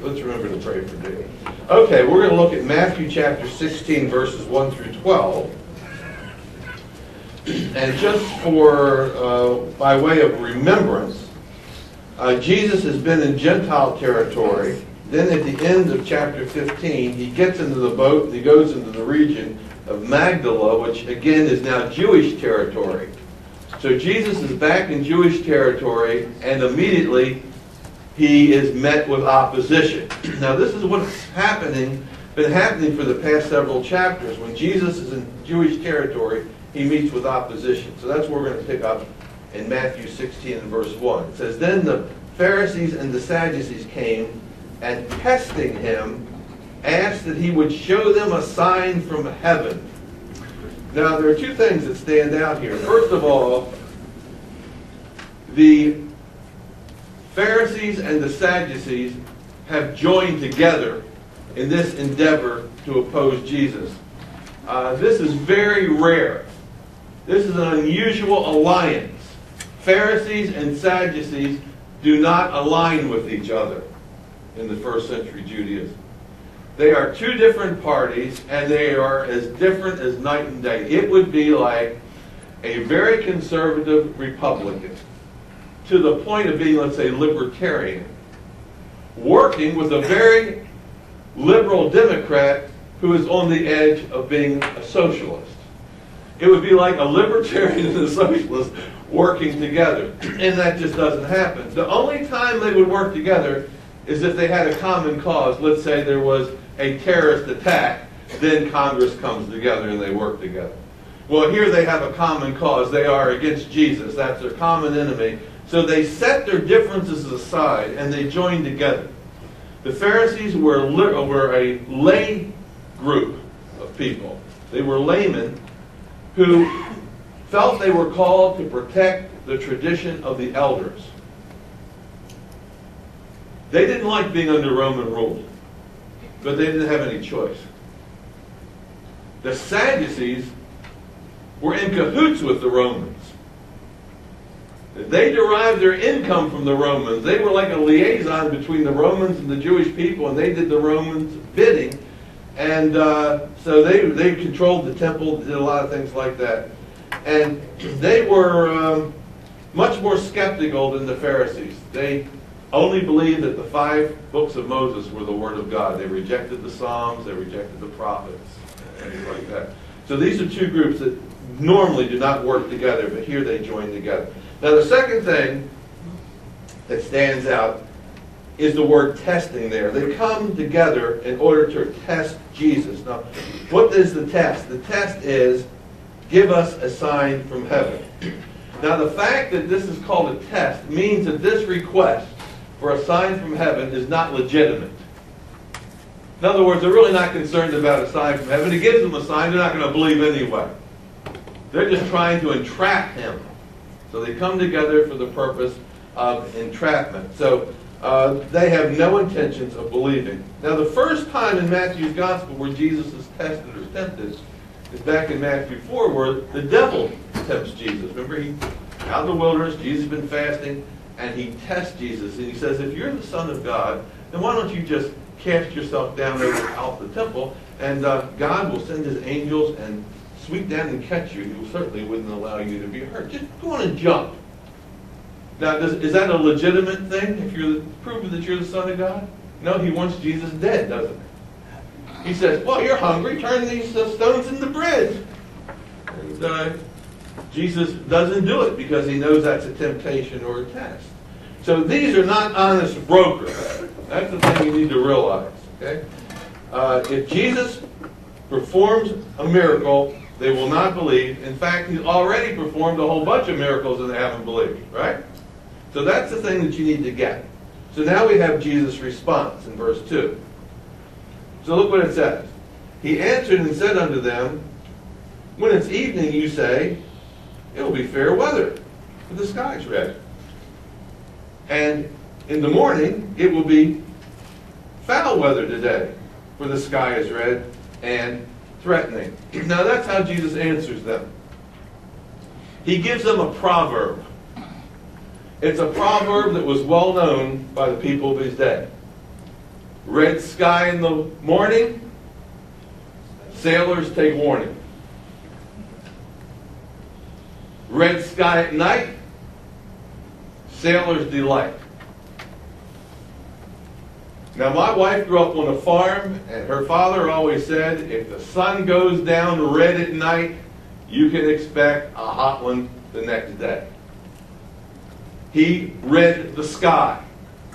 let's remember to pray for Dave. Okay, we're going to look at Matthew chapter 16, verses 1 through 12. And just for, uh, by way of remembrance, uh, Jesus has been in Gentile territory. Then at the end of chapter 15, he gets into the boat and he goes into the region of Magdala, which again is now Jewish territory. So Jesus is back in Jewish territory, and immediately he is met with opposition. Now this is what's happening, been happening for the past several chapters. When Jesus is in Jewish territory, he meets with opposition. So that's what we're going to pick up in Matthew 16 and verse 1. It says, Then the Pharisees and the Sadducees came, and testing him, asked that he would show them a sign from heaven. Now, there are two things that stand out here. First of all, the Pharisees and the Sadducees have joined together in this endeavor to oppose Jesus. Uh, this is very rare. This is an unusual alliance. Pharisees and Sadducees do not align with each other in the first century Judaism. They are two different parties, and they are as different as night and day. It would be like a very conservative Republican to the point of being, let's say, libertarian, working with a very liberal Democrat who is on the edge of being a socialist. It would be like a libertarian and a socialist working together. And that just doesn't happen. The only time they would work together is if they had a common cause. Let's say there was a terrorist attack, then Congress comes together and they work together. Well, here they have a common cause. They are against Jesus. That's their common enemy. So they set their differences aside and they joined together. The Pharisees were, were a lay group of people. They were laymen who felt they were called to protect the tradition of the elders. They didn't like being under Roman rule, but they didn't have any choice. The Sadducees were in cahoots with the Romans. They derived their income from the Romans. They were like a liaison between the Romans and the Jewish people, and they did the Romans' bidding. And uh, so they, they controlled the temple, did a lot of things like that. And they were um, much more skeptical than the Pharisees. They only believed that the five books of Moses were the Word of God. They rejected the Psalms, they rejected the prophets, things like that. So these are two groups that normally do not work together, but here they join together. Now, the second thing that stands out is the word testing there. They come together in order to test Jesus. Now, what is the test? The test is give us a sign from heaven. Now, the fact that this is called a test means that this request for a sign from heaven is not legitimate. In other words, they're really not concerned about a sign from heaven. He gives them a sign, they're not going to believe anyway. They're just trying to entrap him. So they come together for the purpose of entrapment. So uh, they have no intentions of believing. Now, the first time in Matthew's gospel where Jesus is tested or tempted is back in Matthew 4, where the devil tempts Jesus. Remember, he out in the wilderness, Jesus has been fasting, and he tests Jesus, and he says, if you're the Son of God, then why don't you just cast yourself down over out the temple, and uh, God will send his angels and sweep down and catch you. He certainly wouldn't allow you to be hurt. Just go on and jump. Now, does, is that a legitimate thing if you're proving that you're the Son of God? No, he wants Jesus dead, doesn't he? He says, well, you're hungry. Turn these uh, stones into bread. And uh, Jesus doesn't do it because he knows that's a temptation or a test. So these are not honest brokers. That's the thing you need to realize. Okay? Uh, if Jesus performs a miracle, they will not believe. In fact, he's already performed a whole bunch of miracles and they haven't believed, right? So that's the thing that you need to get. So now we have Jesus' response in verse 2. So look what it says. He answered and said unto them, When it's evening, you say, it will be fair weather, for the sky is red. And in the morning, it will be foul weather today, for the sky is red and threatening. Now that's how Jesus answers them. He gives them a proverb. It's a proverb that was well known by the people of his day. Red sky in the morning, sailors take warning. Red sky at night, sailors delight. Now, my wife grew up on a farm, and her father always said, if the sun goes down red at night, you can expect a hot one the next day. He read the sky.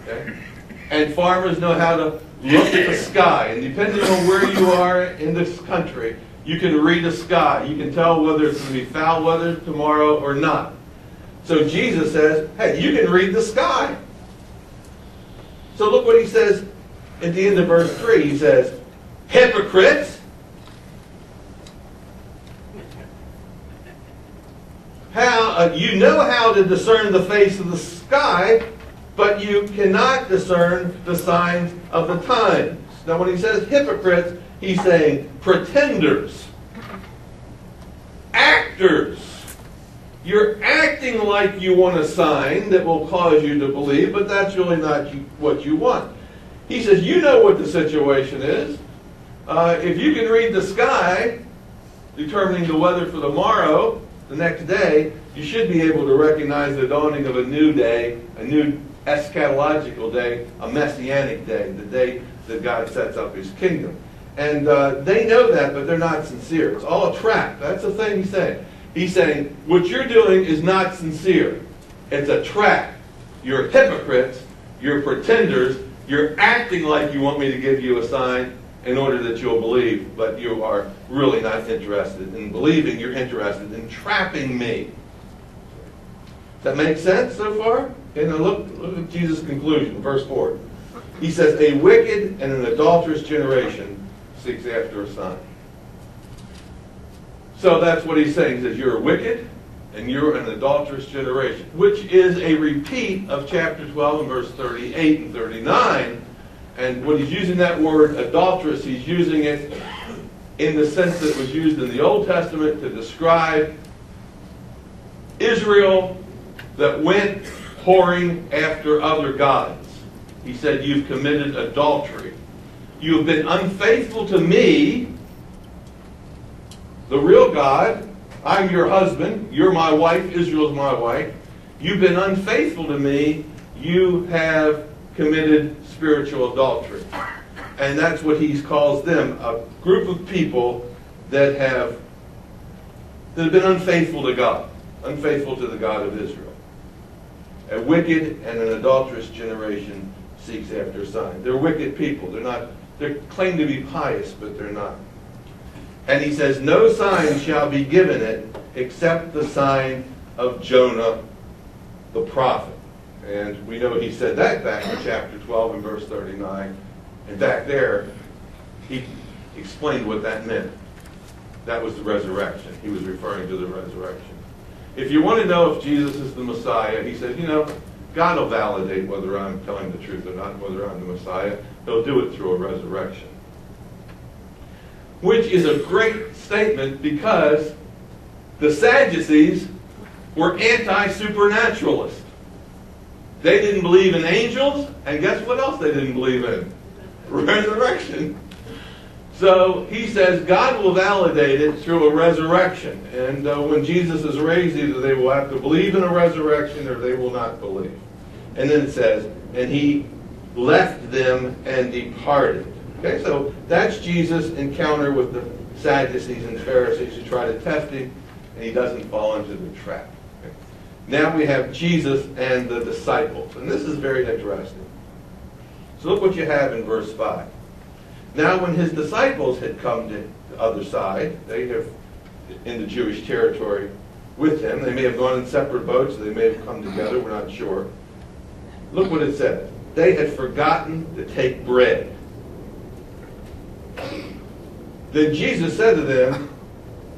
Okay? And farmers know how to look at the sky. And depending on where you are in this country, you can read the sky. You can tell whether it's going to be foul weather tomorrow or not. So Jesus says, hey, you can read the sky. So look what he says at the end of verse 3. He says, hypocrites. How uh, you know how to discern the face of the sky, but you cannot discern the signs of the times. Now, when he says hypocrites, he's saying pretenders, actors. You're acting like you want a sign that will cause you to believe, but that's really not what you want. He says, You know what the situation is. Uh, if you can read the sky, determining the weather for the morrow, the next day, you should be able to recognize the dawning of a new day, a new eschatological day, a messianic day, the day that God sets up his kingdom. And uh, they know that, but they're not sincere. It's all a trap. That's the thing he's saying. He's saying, what you're doing is not sincere. It's a trap. You're hypocrites. You're pretenders. You're acting like you want me to give you a sign in order that you'll believe, but you are really not interested in believing. You're interested in trapping me. That make sense so far? Now look, look at Jesus' conclusion, verse 4. He says, A wicked and an adulterous generation seeks after a sign. So that's what he's saying. He says, You're wicked and you're an adulterous generation, which is a repeat of chapter 12 and verse 38 and 39. And when he's using that word adulterous, he's using it in the sense that it was used in the Old Testament to describe Israel that went whoring after other gods. He said, You've committed adultery. You have been unfaithful to me, the real God. I'm your husband. You're my wife. Israel's my wife. You've been unfaithful to me. You have committed spiritual adultery. And that's what he calls them a group of people that have, that have been unfaithful to God, unfaithful to the God of Israel. A wicked and an adulterous generation seeks after a sign. They're wicked people. They're not, they claim to be pious, but they're not. And he says, No sign shall be given it except the sign of Jonah the prophet. And we know he said that back in chapter 12 and verse 39. And back there, he explained what that meant. That was the resurrection. He was referring to the resurrection. If you want to know if Jesus is the Messiah, he said, you know, God will validate whether I'm telling the truth or not, whether I'm the Messiah. He'll do it through a resurrection. Which is a great statement because the Sadducees were anti-supernaturalists. They didn't believe in angels, and guess what else they didn't believe in? Resurrection. So he says God will validate it through a resurrection. And uh, when Jesus is raised, either they will have to believe in a resurrection or they will not believe. And then it says, and he left them and departed. Okay, so that's Jesus' encounter with the Sadducees and Pharisees who try to test him, and he doesn't fall into the trap. Okay. Now we have Jesus and the disciples. And this is very interesting. So look what you have in verse 5. Now when his disciples had come to the other side, they have in the Jewish territory with him. They may have gone in separate boats, they may have come together, we're not sure. Look what it says. They had forgotten to take bread. Then Jesus said to them,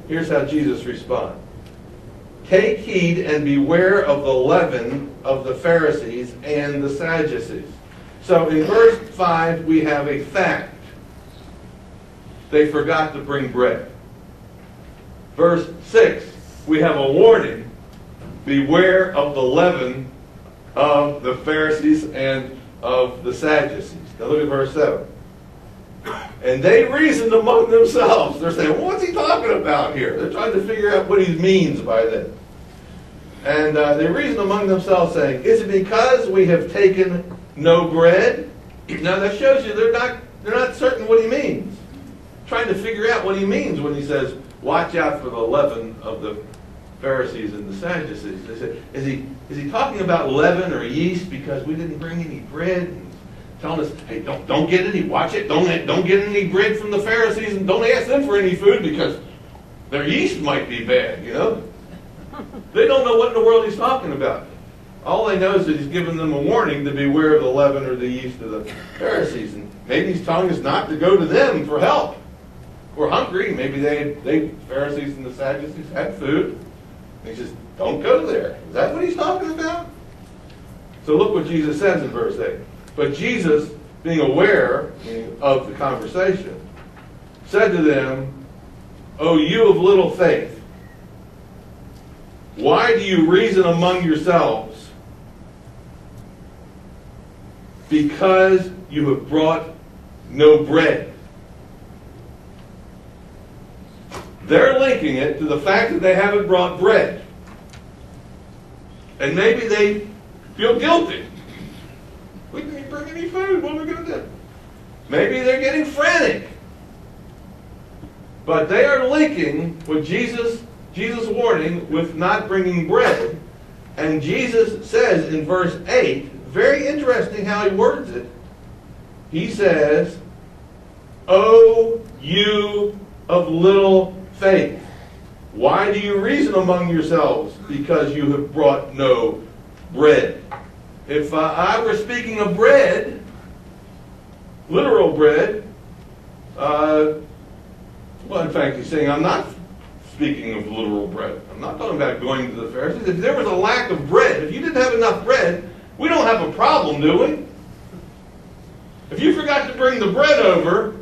here's how Jesus responded. Take heed and beware of the leaven of the Pharisees and the Sadducees. So in verse 5, we have a fact. They forgot to bring bread. Verse 6, we have a warning. Beware of the leaven of the Pharisees and of the Sadducees. Now look at verse 7. And they reasoned among themselves. They're saying, what's he talking about here? They're trying to figure out what he means by this. And uh, they reasoned among themselves, saying, Is it because we have taken no bread? Now that shows you they're not they're not certain what he means. Trying to figure out what he means when he says, Watch out for the leaven of the Pharisees and the Sadducees. They said, Is he is he talking about leaven or yeast because we didn't bring any bread? Telling us, hey, don't don't get any, watch it, don't don't get any bread from the Pharisees and don't ask them for any food because their yeast might be bad, you know? They don't know what in the world he's talking about. All they know is that he's giving them a warning to beware of the leaven or the yeast of the Pharisees. And maybe he's telling us not to go to them for help. We're hungry. Maybe they, they Pharisees and the Sadducees had food. And he says, don't go there. Is that what he's talking about? So look what Jesus says in verse 8. But Jesus, being aware of the conversation, said to them, O you of little faith, why do you reason among yourselves? Because you have brought no bread. They're linking it to the fact that they haven't brought bread. And maybe they feel guilty. We didn't bring any food. What are we going to do? Maybe they're getting frantic. But they are linking with Jesus Jesus' warning with not bringing bread. And Jesus says in verse 8, very interesting how he words it. He says, O you of little faith, why do you reason among yourselves? Because you have brought no bread. If uh, I were speaking of bread, literal bread, uh, well, in fact, he's saying, I'm not speaking of literal bread. I'm not talking about going to the Pharisees. If there was a lack of bread, if you didn't have enough bread, we don't have a problem, do we? If you forgot to bring the bread over,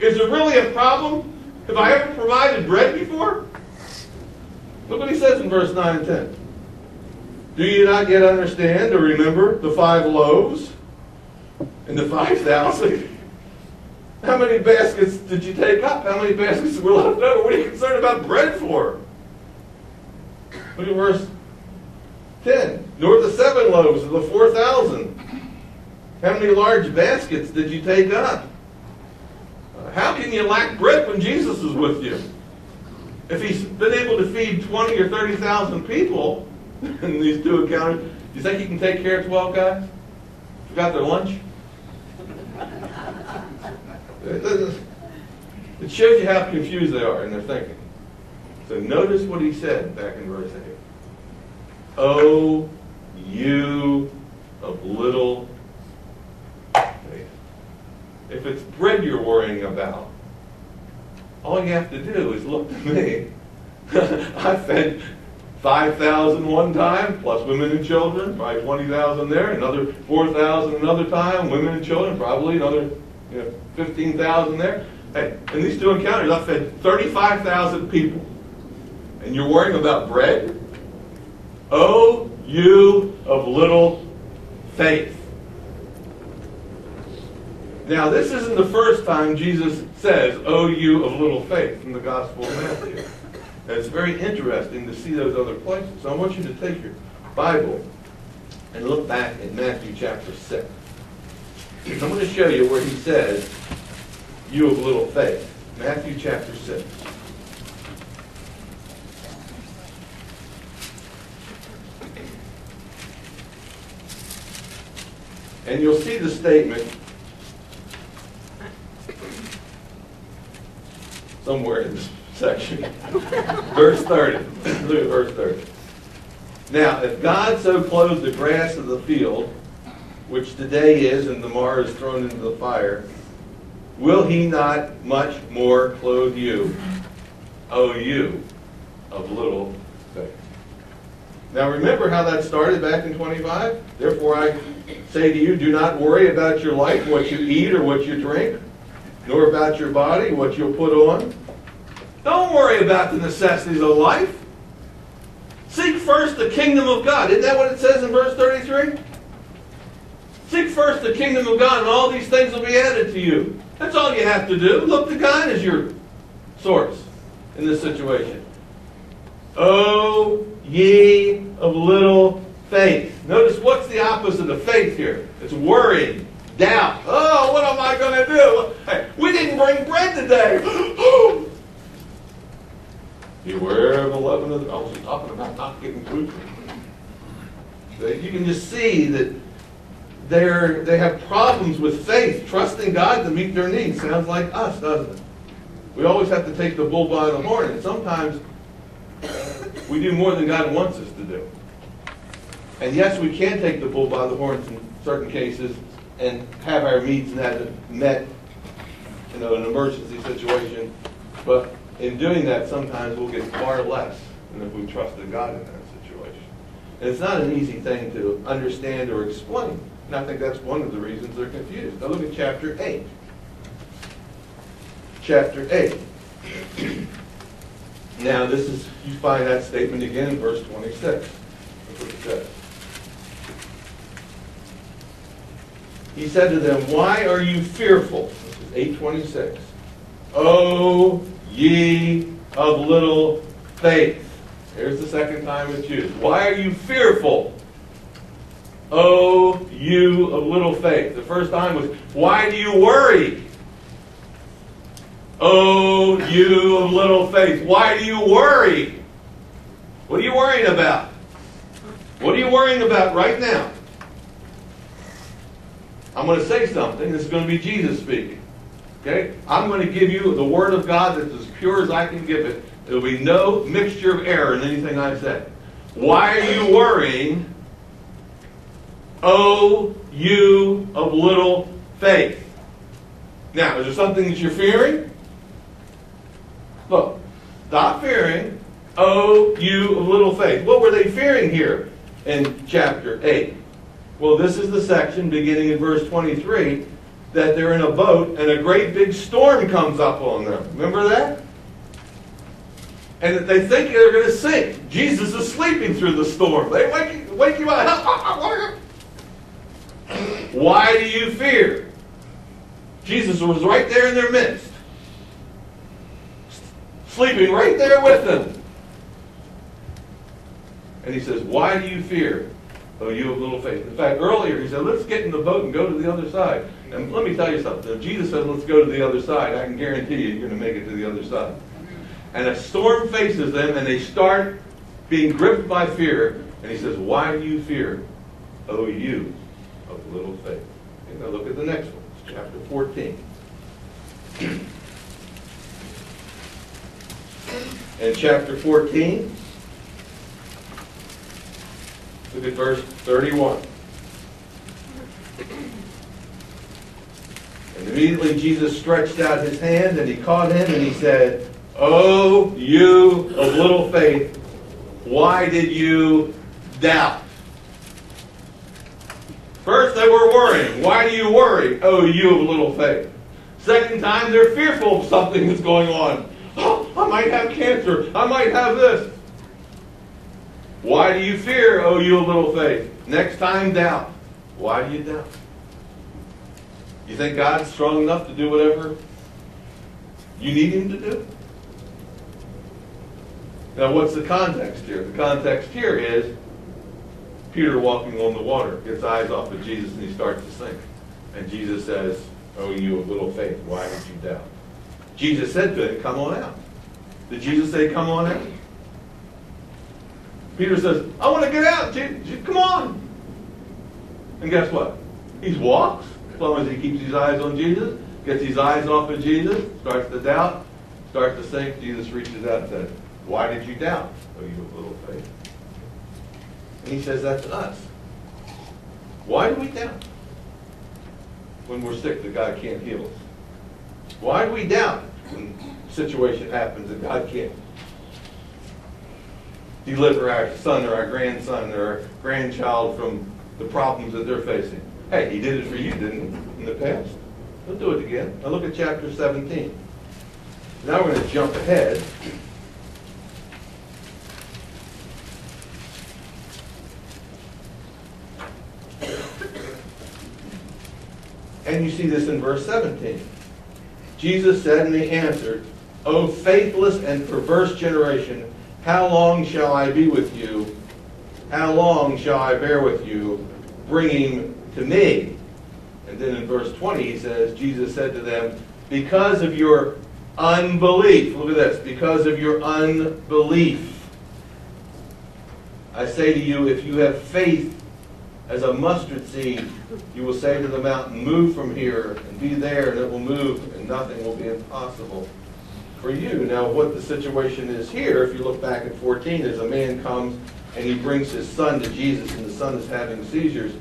is there really a problem? Have I ever provided bread before? Look what he says in verse 9 and 10. Do you not yet understand or remember the five loaves and the five thousand? How many baskets did you take up? How many baskets were left over? What are you concerned about bread for? Look at verse 10. Nor the seven loaves of the 4,000. How many large baskets did you take up? How can you lack bread when Jesus is with you? If he's been able to feed 20 or 30,000 people in these two encounters, do you think he can take care of 12 guys? Forgot their lunch? It shows you how confused they are in their thinking. So notice what he said back in verse 8. Oh, you of little faith. If it's bread you're worrying about, all you have to do is look to me. I fed 5,000 one time, plus women and children, probably 20,000 there, another 4,000 another time, women and children, probably another you know, 15,000 there. Hey, in these two encounters, I fed 35,000 people. And you're worrying about bread? Oh, you of little faith. Now, this isn't the first time Jesus says, Oh, you of little faith, in the Gospel of Matthew. And it's very interesting to see those other places. So I want you to take your Bible and look back in Matthew chapter 6. I'm going to show you where he says, you of little faith. Matthew chapter 6. And you'll see the statement somewhere in this section. verse 30. Look at verse 30. Now, if God so clothes the grass of the field, which today is, and tomorrow is thrown into the fire, will he not much more clothe you, O you of little faith? Now remember how that started back in 25? Therefore I say to you, do not worry about your life, what you eat or what you drink, nor about your body, what you'll put on. Don't worry about the necessities of life. Seek first the kingdom of God. Isn't that what it says in verse 33? Seek first the kingdom of God, and all these things will be added to you. That's all you have to do. Look to God as your source in this situation. Oh, ye of little faith. Notice what's the opposite of faith here? It's worry, doubt. Oh, what am I going to do? Hey, we didn't bring bread today. Oh, Beware of the leaven of the... I was talking about not getting food. You can just see that they're, they have problems with faith, trusting God to meet their needs. Sounds like us, doesn't it? We always have to take the bull by the horn, and sometimes we do more than God wants us to do. And yes, we can take the bull by the horns in certain cases and have our needs met, in an emergency situation. But in doing that, sometimes we'll get far less than if we trusted God in that situation. And it's not an easy thing to understand or explain. And I think that's one of the reasons they're confused. Now look at chapter 8. Chapter 8. now this is, you find that statement again in verse 26. That's what it says. He said to them, Why are you fearful? This is 826. Oh, ye of little faith. Here's the second time it's used. Why are you fearful? Oh, you of little faith. The first time was, why do you worry? Oh, you of little faith. Why do you worry? What are you worrying about? What are you worrying about right now? I'm going to say something. This is going to be Jesus speaking. Okay? I'm going to give you the Word of God that's as pure as I can give it. There will be no mixture of error in anything I say. Why are you worrying O you of little faith. Now, is there something that you're fearing? Look, stop fearing. O you of little faith. What were they fearing here in chapter 8? Well, this is the section beginning in verse 23 that they're in a boat and a great big storm comes up on them. Remember that? And they think they're going to sink. Jesus is sleeping through the storm. They wake, wake you up. Why do you fear? Jesus was right there in their midst, sleeping right there with them. And he says, Why do you fear, oh, you of little faith? In fact, earlier he said, Let's get in the boat and go to the other side. And let me tell you something. If Jesus says, Let's go to the other side, I can guarantee you you're going to make it to the other side. And a storm faces them, and they start being gripped by fear. And he says, Why do you fear, oh, you of little faith. Okay, now look at the next one. It's chapter 14. In chapter 14, look at verse 31. Immediately Jesus stretched out his hand and he caught him and he said, Oh, you of little faith, why did you doubt? First, they were worrying. Why do you worry? Oh, you of little faith. Second time, they're fearful of something that's going on. Oh, I might have cancer. I might have this. Why do you fear, oh, you of little faith? Next time, doubt. Why do you doubt? You think God's strong enough to do whatever you need Him to do? Now, what's the context here? The context here is Peter walking on the water gets eyes off of Jesus and he starts to sink. And Jesus says, Oh, you of little faith, why did you doubt? Jesus said to him, Come on out. Did Jesus say, Come on out? Peter says, I want to get out. Jesus, come on. And guess what? He walks as long as he keeps his eyes on Jesus, gets his eyes off of Jesus, starts to doubt, starts to sink. Jesus reaches out and says, Why did you doubt? Oh, you of little faith. And he says that to us. Why do we doubt when we're sick that God can't heal us? Why do we doubt when a situation happens that God can't deliver our son or our grandson or our grandchild from the problems that they're facing? Hey, he did it for you, didn't he, in the past? He'll do it again. Now look at chapter 17. Now we're going to jump ahead. And you see this in verse 17. Jesus said, and he answered, O faithless and perverse generation, how long shall I be with you? How long shall I bear with you? Bring him to me. And then in verse 20 he says, Jesus said to them, Because of your unbelief, look at this, because of your unbelief, I say to you, if you have faith as a mustard seed, you will say to the mountain, Move from here and be there, and it will move, and nothing will be impossible for you. Now, what the situation is here, if you look back at 14, is a man comes and he brings his son to Jesus, and the son is having seizures,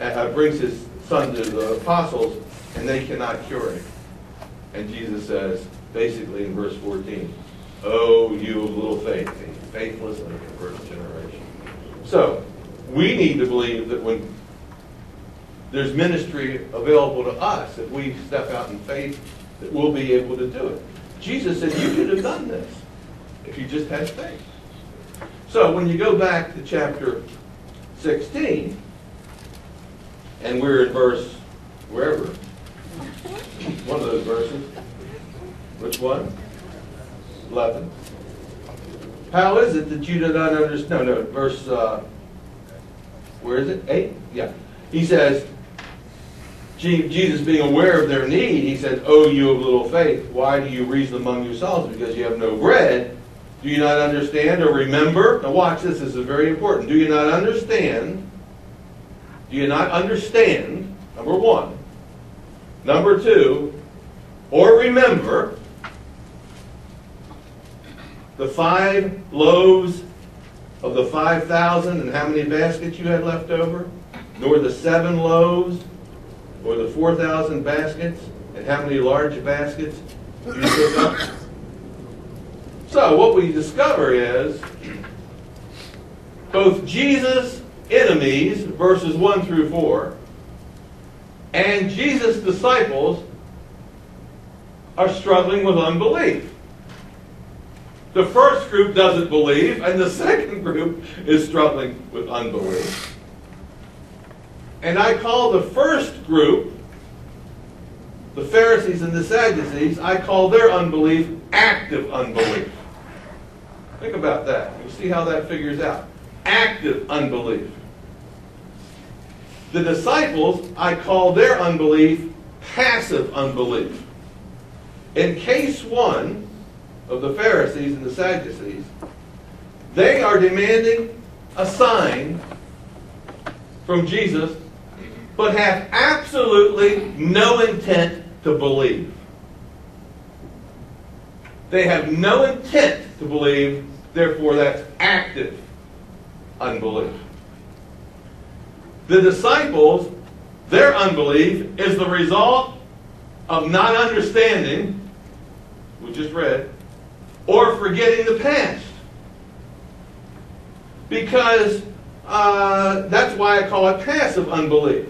uh, brings his son to the apostles, and they cannot cure him. And Jesus says, basically in verse 14, Oh, you of little faith, faithless and perverse generation. So, we need to believe that when there's ministry available to us, if we step out in faith, that we'll be able to do it. Jesus said, You could have done this if you just had faith. So when you go back to chapter 16, and we're in verse wherever, one of those verses. Which one? 11. How is it that you do not understand? No, no, verse, uh, where is it? 8? Yeah. He says, Jesus being aware of their need, he said, Oh, you of little faith, why do you reason among yourselves? Because you have no bread. Do you not understand or remember? Now watch this, this is very important. Do you not understand? Do you not understand? Number one. Number two, or remember the five loaves of the 5,000 and how many baskets you had left over? Nor the seven loaves or the 4,000 baskets and how many large baskets you took up? So what we discover is both Jesus' enemies, verses 1 through 4, and Jesus' disciples are struggling with unbelief. The first group doesn't believe, and the second group is struggling with unbelief. And I call the first group, the Pharisees and the Sadducees, I call their unbelief active unbelief. Think about that. You'll see how that figures out. Active unbelief. The disciples, I call their unbelief passive unbelief. In case one of the Pharisees and the Sadducees, they are demanding a sign from Jesus but have absolutely no intent to believe. They have no intent to believe, therefore, that's active unbelief. The disciples, their unbelief is the result of not understanding, we just read, or forgetting the past. Because uh, that's why I call it passive unbelief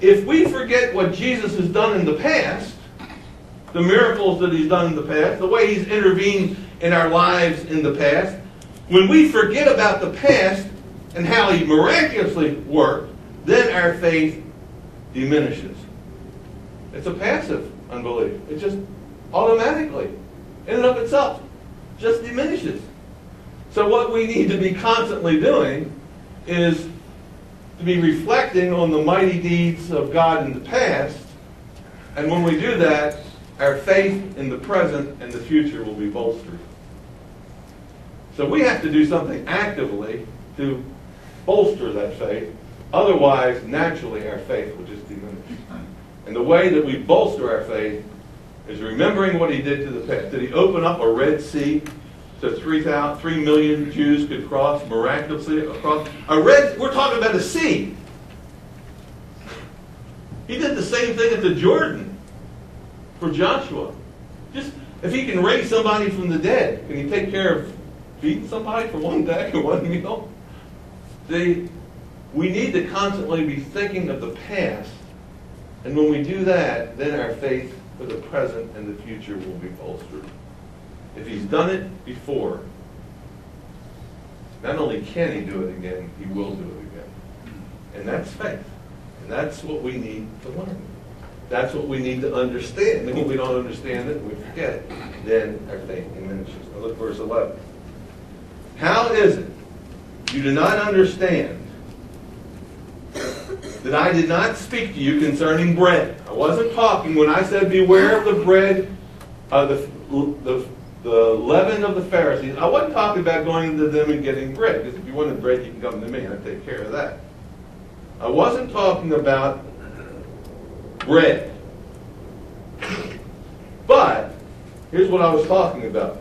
if we forget what Jesus has done in the past, the miracles that he's done in the past, the way he's intervened in our lives in the past, when we forget about the past and how he miraculously worked, then our faith diminishes. It's a passive unbelief. It just automatically, in and of itself, just diminishes. So what we need to be constantly doing is to be reflecting on the mighty deeds of God in the past. And when we do that, our faith in the present and the future will be bolstered. So we have to do something actively to bolster that faith. Otherwise, naturally, our faith will just diminish. And the way that we bolster our faith is remembering what he did to the past. Did he open up a Red Sea so 3, 3 million Jews could cross miraculously across. A red, we're talking about a sea. He did the same thing at the Jordan for Joshua. Just if he can raise somebody from the dead, can he take care of feeding somebody for one day or one meal? See, we need to constantly be thinking of the past. And when we do that, then our faith for the present and the future will be bolstered. If he's done it before, not only can he do it again, he will do it again. And that's faith. And that's what we need to learn. That's what we need to understand. And when we don't understand it, we forget it, then everything diminishes. Now look verse 11. How is it you do not understand that I did not speak to you concerning bread? I wasn't talking when I said beware of the bread, uh, the, the, the leaven of the Pharisees. I wasn't talking about going to them and getting bread, because if you wanted bread, you can come to me and I take care of that. I wasn't talking about bread. But here's what I was talking about.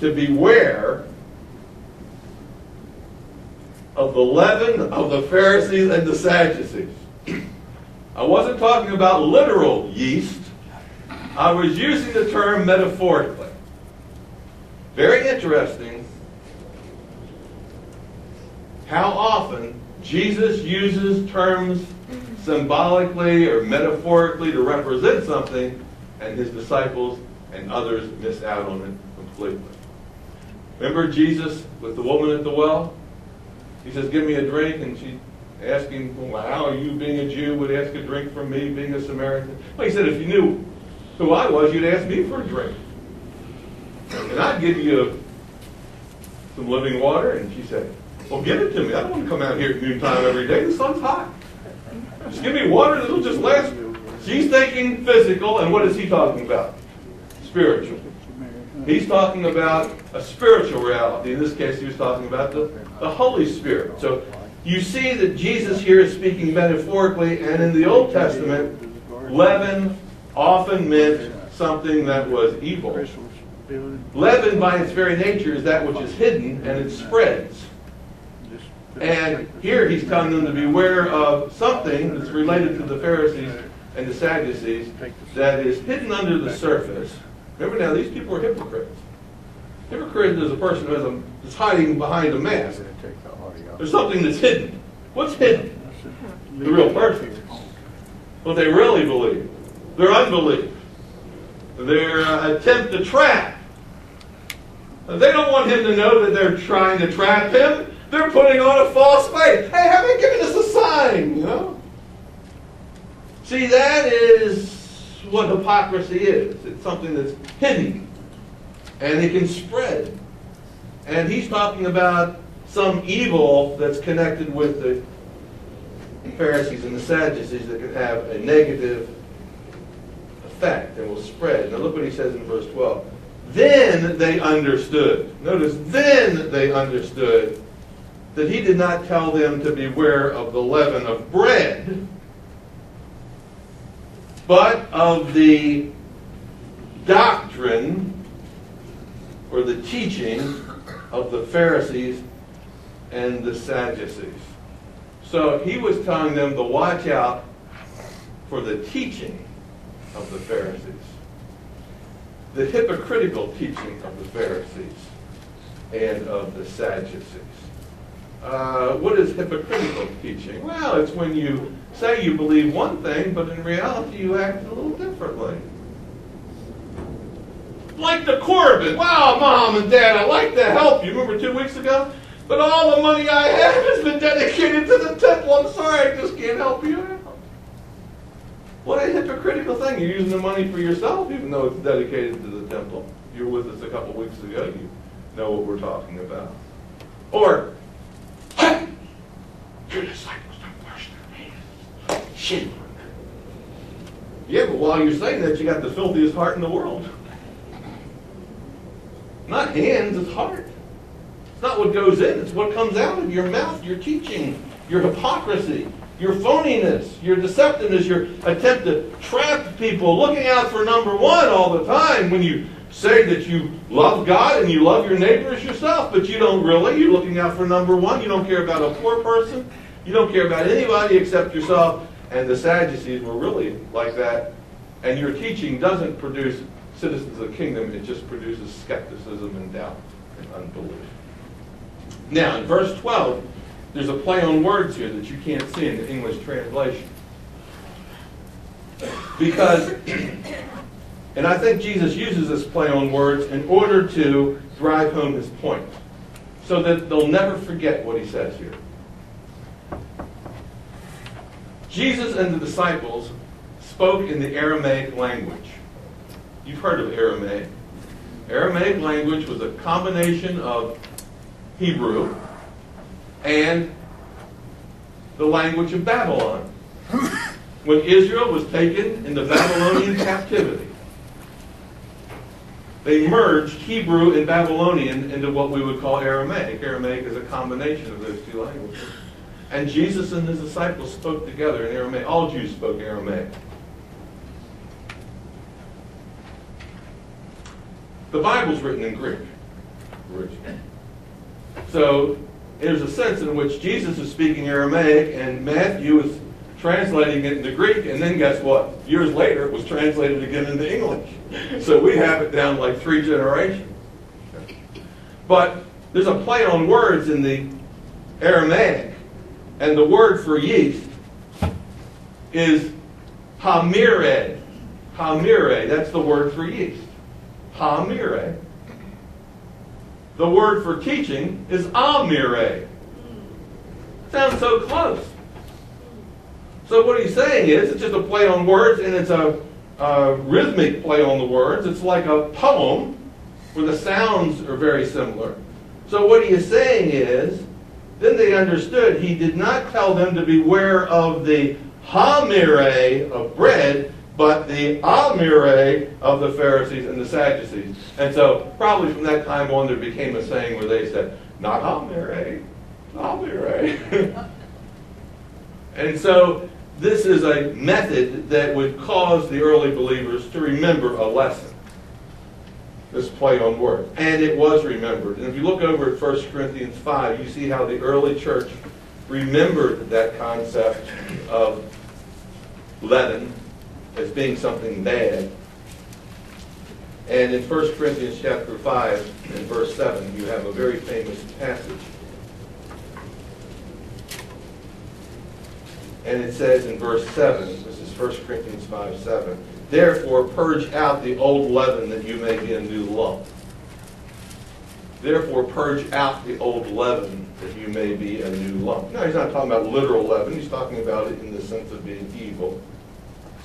To beware of the leaven of the Pharisees and the Sadducees. I wasn't talking about literal yeast. I was using the term metaphorically. Very interesting how often Jesus uses terms symbolically or metaphorically to represent something, and his disciples and others miss out on it completely. Remember Jesus with the woman at the well? He says, Give me a drink, and she asking, well, How are you, being a Jew, would ask a drink from me, being a Samaritan? Well, he said, If you knew who I was, you'd ask me for a drink. And I'd give you some living water. And she said, Well, give it to me. I don't want to come out here at noontime every day. The sun's hot. Just give me water that'll just last. She's thinking physical, and what is he talking about? Spiritual. He's talking about a spiritual reality. In this case, he was talking about the, the Holy Spirit. So you see that Jesus here is speaking metaphorically, and in the Old Testament, leaven often meant something that was evil. Leaven, by its very nature, is that which is hidden and it spreads. And here he's telling them to beware of something that's related to the Pharisees and the Sadducees that is hidden under the surface. Remember now, these people are hypocrites. Hypocrite is a person who has a, is hiding behind a mask. There's something that's hidden. What's hidden? The real person. What they really believe. Their unbelief. Their uh, attempt to trap. They don't want him to know that they're trying to trap him. They're putting on a false faith. Hey, have they given us a sign? You know? See, that is what hypocrisy is. It's something that's hidden and it can spread. And he's talking about some evil that's connected with the Pharisees and the Sadducees that could have a negative effect and will spread. Now look what he says in verse 12. Then they understood. Notice, then they understood that he did not tell them to beware of the leaven of bread, but of the doctrine or the teaching of the Pharisees and the Sadducees. So he was telling them to watch out for the teaching of the Pharisees, the hypocritical teaching of the Pharisees and of the Sadducees. Uh, what is hypocritical teaching? Well, it's when you say you believe one thing, but in reality you act a little differently. Like the Corban. Wow, Mom and Dad, I'd like to help you. Remember two weeks ago? But all the money I have has been dedicated to the temple. I'm sorry, I just can't help you out. What a hypocritical thing. You're using the money for yourself, even though it's dedicated to the temple. You were with us a couple weeks ago. You know what we're talking about. Or, your disciples don't wash their hands. Shame. Yeah, but while you're saying that, you got the filthiest heart in the world. Not hands, it's heart. It's not what goes in, it's what comes out of your mouth, your teaching, your hypocrisy, your phoniness, your deceptiveness, your attempt to trap people, looking out for number one all the time when you say that you love God and you love your neighbors yourself, but you don't really. You're looking out for number one. You don't care about a poor person. You don't care about anybody except yourself. And the Sadducees were really like that. And your teaching doesn't produce citizens of the kingdom, it just produces skepticism and doubt and unbelief. Now, in verse 12, there's a play on words here that you can't see in the English translation. Because, and I think Jesus uses this play on words in order to drive home his point, so that they'll never forget what he says here. Jesus and the disciples spoke in the Aramaic language. You've heard of Aramaic. Aramaic language was a combination of Hebrew and the language of Babylon. When Israel was taken into Babylonian captivity, they merged Hebrew and Babylonian into what we would call Aramaic. Aramaic is a combination of those two languages. And Jesus and his disciples spoke together in Aramaic. All Jews spoke Aramaic. The Bible's written in Greek originally. So there's a sense in which Jesus is speaking Aramaic and Matthew is translating it into Greek, and then guess what? Years later, it was translated again into English. So we have it down like three generations. But there's a play on words in the Aramaic, and the word for yeast is hamire. Hamire, that's the word for yeast. Hamire. The word for teaching is amire. Sounds so close. So what he's saying is, it's just a play on words, and it's a, a rhythmic play on the words. It's like a poem where the sounds are very similar. So what he is saying is, then they understood he did not tell them to beware of the hamire of bread, but the amire of the Pharisees and the Sadducees. And so probably from that time on there became a saying where they said, not hamire, amire. and so this is a method that would cause the early believers to remember a lesson. This play on words. And it was remembered. And if you look over at 1 Corinthians 5, you see how the early church remembered that concept of leaven as being something bad. And in 1 Corinthians chapter 5 and verse 7, you have a very famous passage. And it says in verse 7, this is 1 Corinthians 5, 7, Therefore purge out the old leaven that you may be a new lump. Therefore purge out the old leaven that you may be a new lump. Now he's not talking about literal leaven, he's talking about it in the sense of being evil.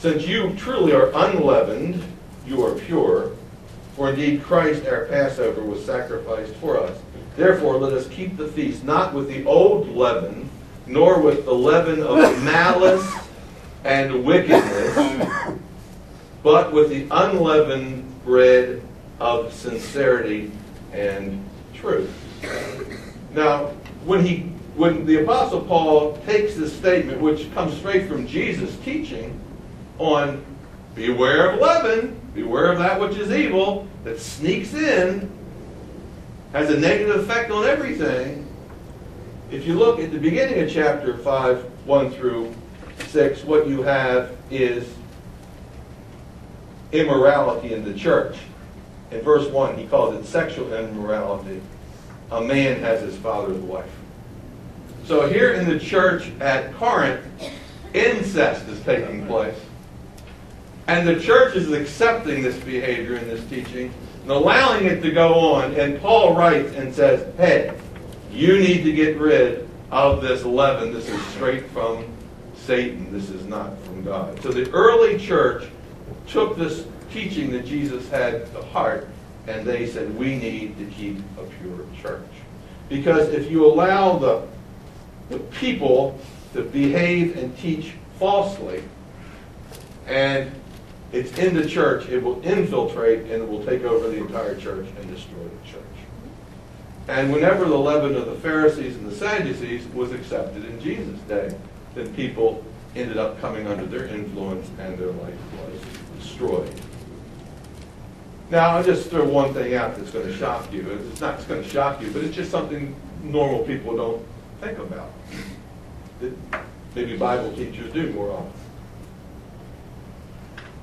Since you truly are unleavened, you are pure. For indeed Christ our Passover was sacrificed for us. Therefore let us keep the feast not with the old leaven, nor with the leaven of malice and wickedness, but with the unleavened bread of sincerity and truth. Now, when he when the apostle Paul takes this statement, which comes straight from Jesus' teaching on beware of leaven, beware of that which is evil, that sneaks in, has a negative effect on everything. If you look at the beginning of chapter 5, 1 through 6, what you have is immorality in the church. In verse 1, he calls it sexual immorality. A man has his father's wife. So here in the church at Corinth, incest is taking place. And the church is accepting this behavior and this teaching and allowing it to go on. And Paul writes and says, hey, you need to get rid of this leaven. This is straight from Satan. This is not from God. So the early church took this teaching that Jesus had to heart and they said, we need to keep a pure church. Because if you allow the, the people to behave and teach falsely, and it's in the church, it will infiltrate and it will take over the entire church and destroy the church. And whenever the leaven of the Pharisees and the Sadducees was accepted in Jesus' day, then people ended up coming under their influence and their life was destroyed. Now, I'll just throw one thing out that's going to shock you. It's not going to shock you, but it's just something normal people don't think about. That maybe Bible teachers do more often.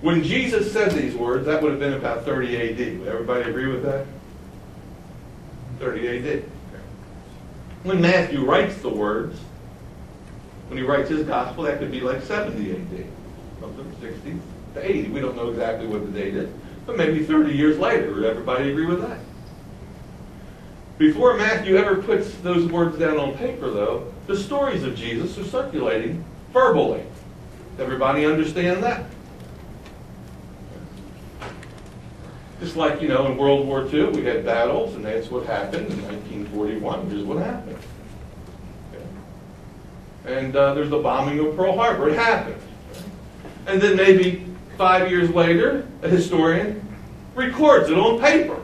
When Jesus said these words, that would have been about 30 AD. Would everybody agree with that? 30 AD. When Matthew writes the words, when he writes his gospel, that could be like 70 AD, something 60 to 80. We don't know exactly what the date is, but maybe 30 years later. Would everybody agree with that? Before Matthew ever puts those words down on paper, though, the stories of Jesus are circulating verbally. Everybody understand that? Just like, you know, in World War II, we had battles, and that's what happened in 1941. Here's what happened. And uh, there's the bombing of Pearl Harbor. It happened. And then maybe five years later, a historian records it on paper.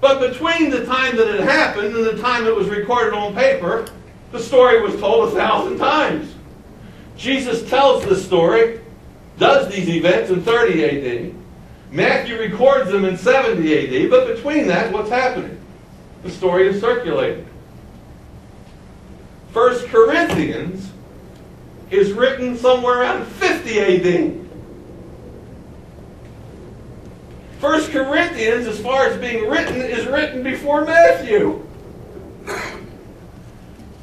But between the time that it happened and the time it was recorded on paper, the story was told a thousand times. Jesus tells the story, does these events in 30 AD. Matthew records them in 70 AD, but between that, what's happening? The story is circulated. First Corinthians is written somewhere around 50 AD. First Corinthians, as far as being written, is written before Matthew.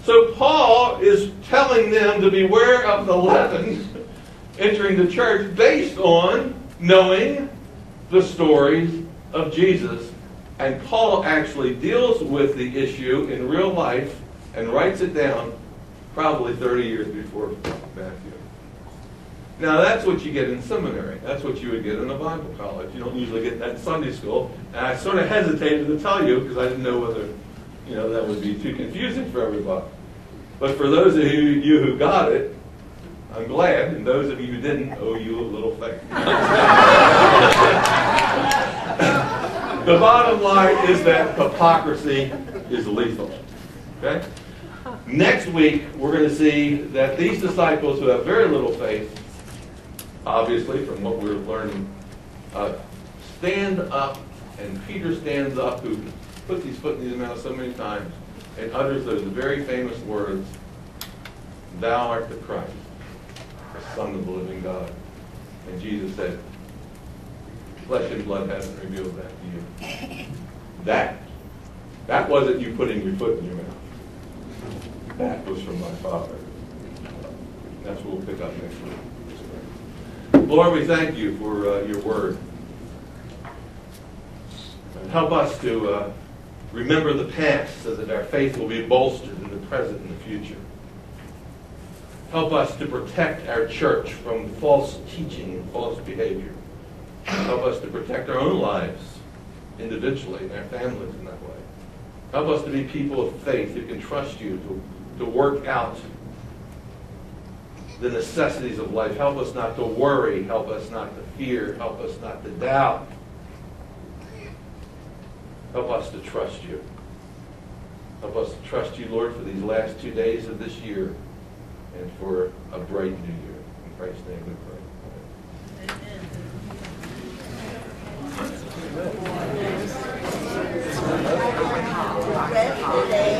So Paul is telling them to beware of the leaven entering the church based on knowing the stories of Jesus. And Paul actually deals with the issue in real life and writes it down probably 30 years before Matthew. Now that's what you get in seminary. That's what you would get in a Bible college. You don't usually get that in Sunday school. And I sort of hesitated to tell you because I didn't know whether, you know, that would be too confusing for everybody. But for those of you who got it, I'm glad, and those of you who didn't owe you a little favor. the bottom line is that hypocrisy is lethal. Okay? Next week, we're going to see that these disciples who have very little faith obviously, from what we're learning, uh, stand up, and Peter stands up, who puts his foot in his mouth so many times, and utters those very famous words, Thou art the Christ, the Son of the living God. And Jesus said, Flesh and blood hasn't revealed that to you. That, that wasn't you putting your foot in your mouth. That was from my Father. That's what we'll pick up next week. Lord, we thank you for uh, your word. Help us to uh, remember the past so that our faith will be bolstered in the present and the future. Help us to protect our church from false teaching and false behavior. Help us to protect our own lives individually and our families in that way. Help us to be people of faith who can trust you to, to work out the necessities of life. Help us not to worry. Help us not to fear. Help us not to doubt. Help us to trust you. Help us to trust you, Lord, for these last two days of this year and for a bright new year. In Christ's name. Red